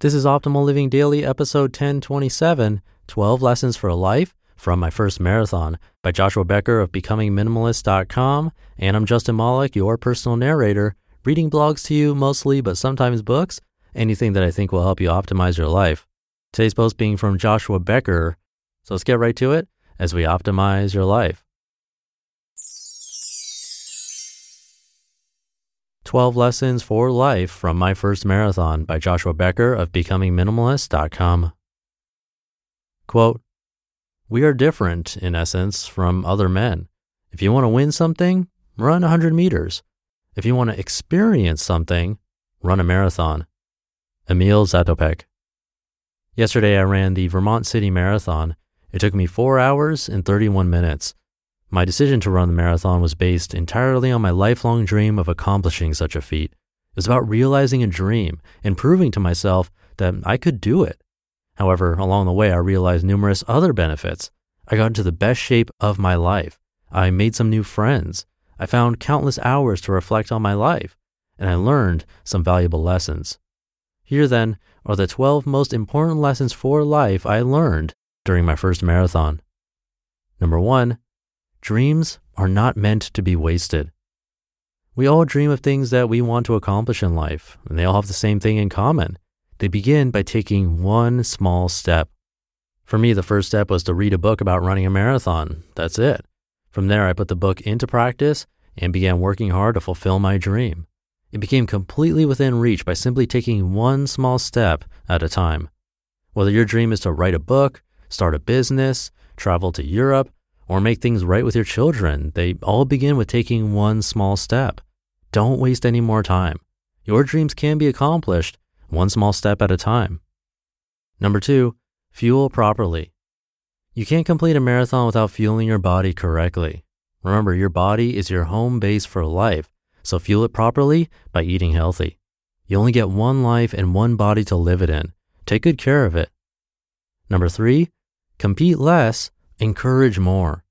This is Optimal Living Daily, episode 1027 12 Lessons for a Life from My First Marathon by Joshua Becker of BecomingMinimalist.com. And I'm Justin Malik, your personal narrator, reading blogs to you mostly, but sometimes books, anything that I think will help you optimize your life. Today's post being from Joshua Becker. So let's get right to it as we optimize your life. 12 Lessons for Life from My First Marathon by Joshua Becker of BecomingMinimalist.com. Quote, We are different, in essence, from other men. If you want to win something, run 100 meters. If you want to experience something, run a marathon. Emil Zatopek. Yesterday, I ran the Vermont City Marathon. It took me four hours and 31 minutes. My decision to run the marathon was based entirely on my lifelong dream of accomplishing such a feat. It was about realizing a dream and proving to myself that I could do it. However, along the way, I realized numerous other benefits. I got into the best shape of my life. I made some new friends. I found countless hours to reflect on my life, and I learned some valuable lessons. Here, then, are the 12 most important lessons for life I learned during my first marathon. Number one, Dreams are not meant to be wasted. We all dream of things that we want to accomplish in life, and they all have the same thing in common. They begin by taking one small step. For me, the first step was to read a book about running a marathon. That's it. From there, I put the book into practice and began working hard to fulfill my dream. It became completely within reach by simply taking one small step at a time. Whether your dream is to write a book, start a business, travel to Europe, or make things right with your children, they all begin with taking one small step. Don't waste any more time. Your dreams can be accomplished one small step at a time. Number two, fuel properly. You can't complete a marathon without fueling your body correctly. Remember, your body is your home base for life, so fuel it properly by eating healthy. You only get one life and one body to live it in. Take good care of it. Number three, compete less Encourage more.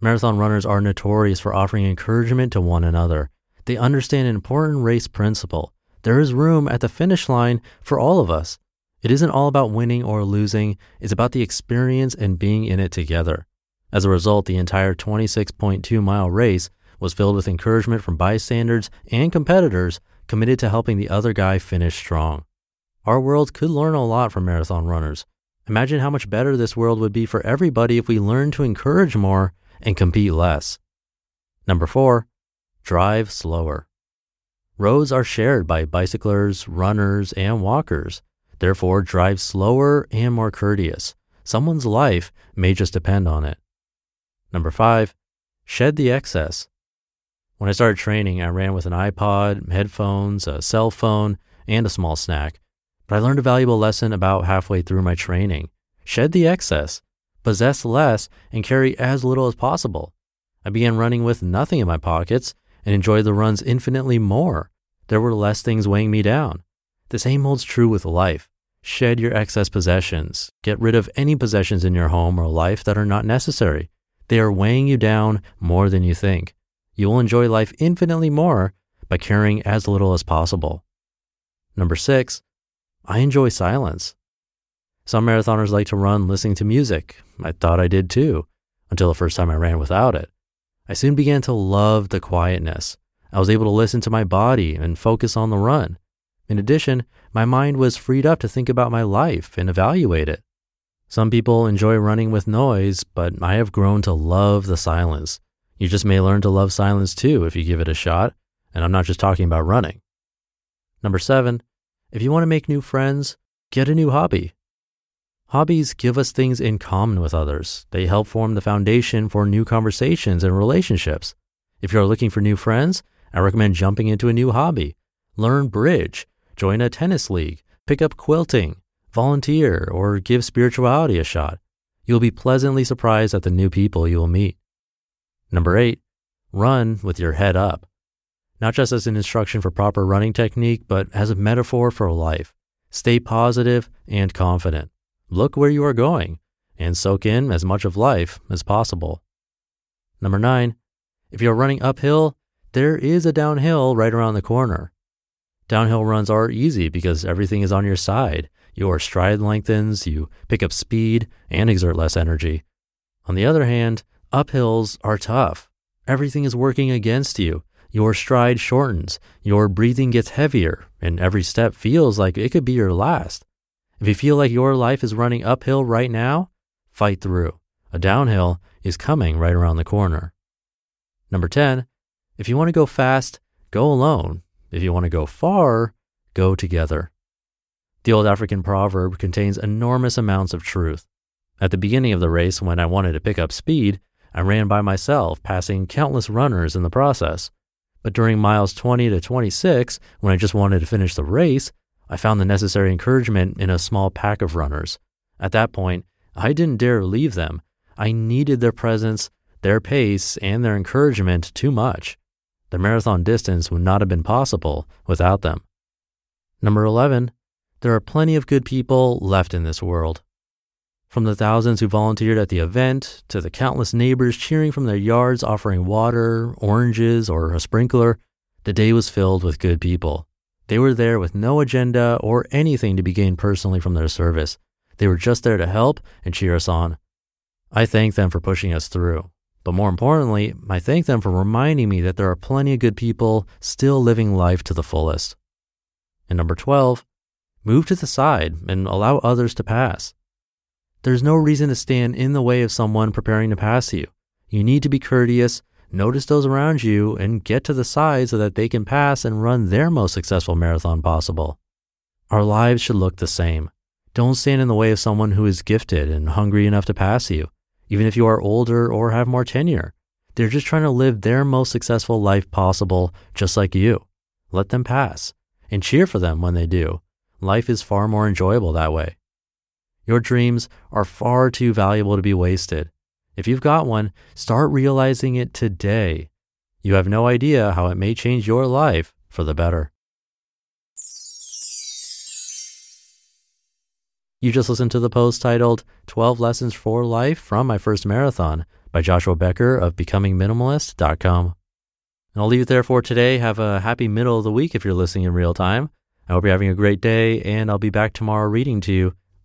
Marathon runners are notorious for offering encouragement to one another. They understand an important race principle. There is room at the finish line for all of us. It isn't all about winning or losing, it's about the experience and being in it together. As a result, the entire 26.2 mile race was filled with encouragement from bystanders and competitors committed to helping the other guy finish strong. Our world could learn a lot from marathon runners. Imagine how much better this world would be for everybody if we learned to encourage more and compete less. Number four, drive slower. Roads are shared by bicyclers, runners, and walkers. Therefore, drive slower and more courteous. Someone's life may just depend on it. Number five, shed the excess. When I started training, I ran with an iPod, headphones, a cell phone, and a small snack. But I learned a valuable lesson about halfway through my training. Shed the excess, possess less, and carry as little as possible. I began running with nothing in my pockets and enjoyed the runs infinitely more. There were less things weighing me down. The same holds true with life. Shed your excess possessions. Get rid of any possessions in your home or life that are not necessary. They are weighing you down more than you think. You will enjoy life infinitely more by carrying as little as possible. Number six, I enjoy silence. Some marathoners like to run listening to music. I thought I did too, until the first time I ran without it. I soon began to love the quietness. I was able to listen to my body and focus on the run. In addition, my mind was freed up to think about my life and evaluate it. Some people enjoy running with noise, but I have grown to love the silence. You just may learn to love silence too if you give it a shot, and I'm not just talking about running. Number seven, if you want to make new friends, get a new hobby. Hobbies give us things in common with others. They help form the foundation for new conversations and relationships. If you're looking for new friends, I recommend jumping into a new hobby. Learn bridge, join a tennis league, pick up quilting, volunteer, or give spirituality a shot. You'll be pleasantly surprised at the new people you will meet. Number eight, run with your head up not just as an instruction for proper running technique, but as a metaphor for life. Stay positive and confident. Look where you are going and soak in as much of life as possible. Number nine, if you're running uphill, there is a downhill right around the corner. Downhill runs are easy because everything is on your side. Your stride lengthens, you pick up speed, and exert less energy. On the other hand, uphills are tough. Everything is working against you. Your stride shortens, your breathing gets heavier, and every step feels like it could be your last. If you feel like your life is running uphill right now, fight through. A downhill is coming right around the corner. Number 10, if you want to go fast, go alone. If you want to go far, go together. The old African proverb contains enormous amounts of truth. At the beginning of the race, when I wanted to pick up speed, I ran by myself, passing countless runners in the process. But during miles 20 to 26, when I just wanted to finish the race, I found the necessary encouragement in a small pack of runners. At that point, I didn't dare leave them. I needed their presence, their pace, and their encouragement too much. The marathon distance would not have been possible without them. Number 11, there are plenty of good people left in this world. From the thousands who volunteered at the event to the countless neighbors cheering from their yards offering water, oranges, or a sprinkler, the day was filled with good people. They were there with no agenda or anything to be gained personally from their service. They were just there to help and cheer us on. I thank them for pushing us through. But more importantly, I thank them for reminding me that there are plenty of good people still living life to the fullest. And number 12, move to the side and allow others to pass. There's no reason to stand in the way of someone preparing to pass you. You need to be courteous, notice those around you, and get to the side so that they can pass and run their most successful marathon possible. Our lives should look the same. Don't stand in the way of someone who is gifted and hungry enough to pass you, even if you are older or have more tenure. They're just trying to live their most successful life possible, just like you. Let them pass and cheer for them when they do. Life is far more enjoyable that way. Your dreams are far too valuable to be wasted. If you've got one, start realizing it today. You have no idea how it may change your life for the better. You just listened to the post titled 12 Lessons for Life from My First Marathon by Joshua Becker of BecomingMinimalist.com. And I'll leave it there for today. Have a happy middle of the week if you're listening in real time. I hope you're having a great day, and I'll be back tomorrow reading to you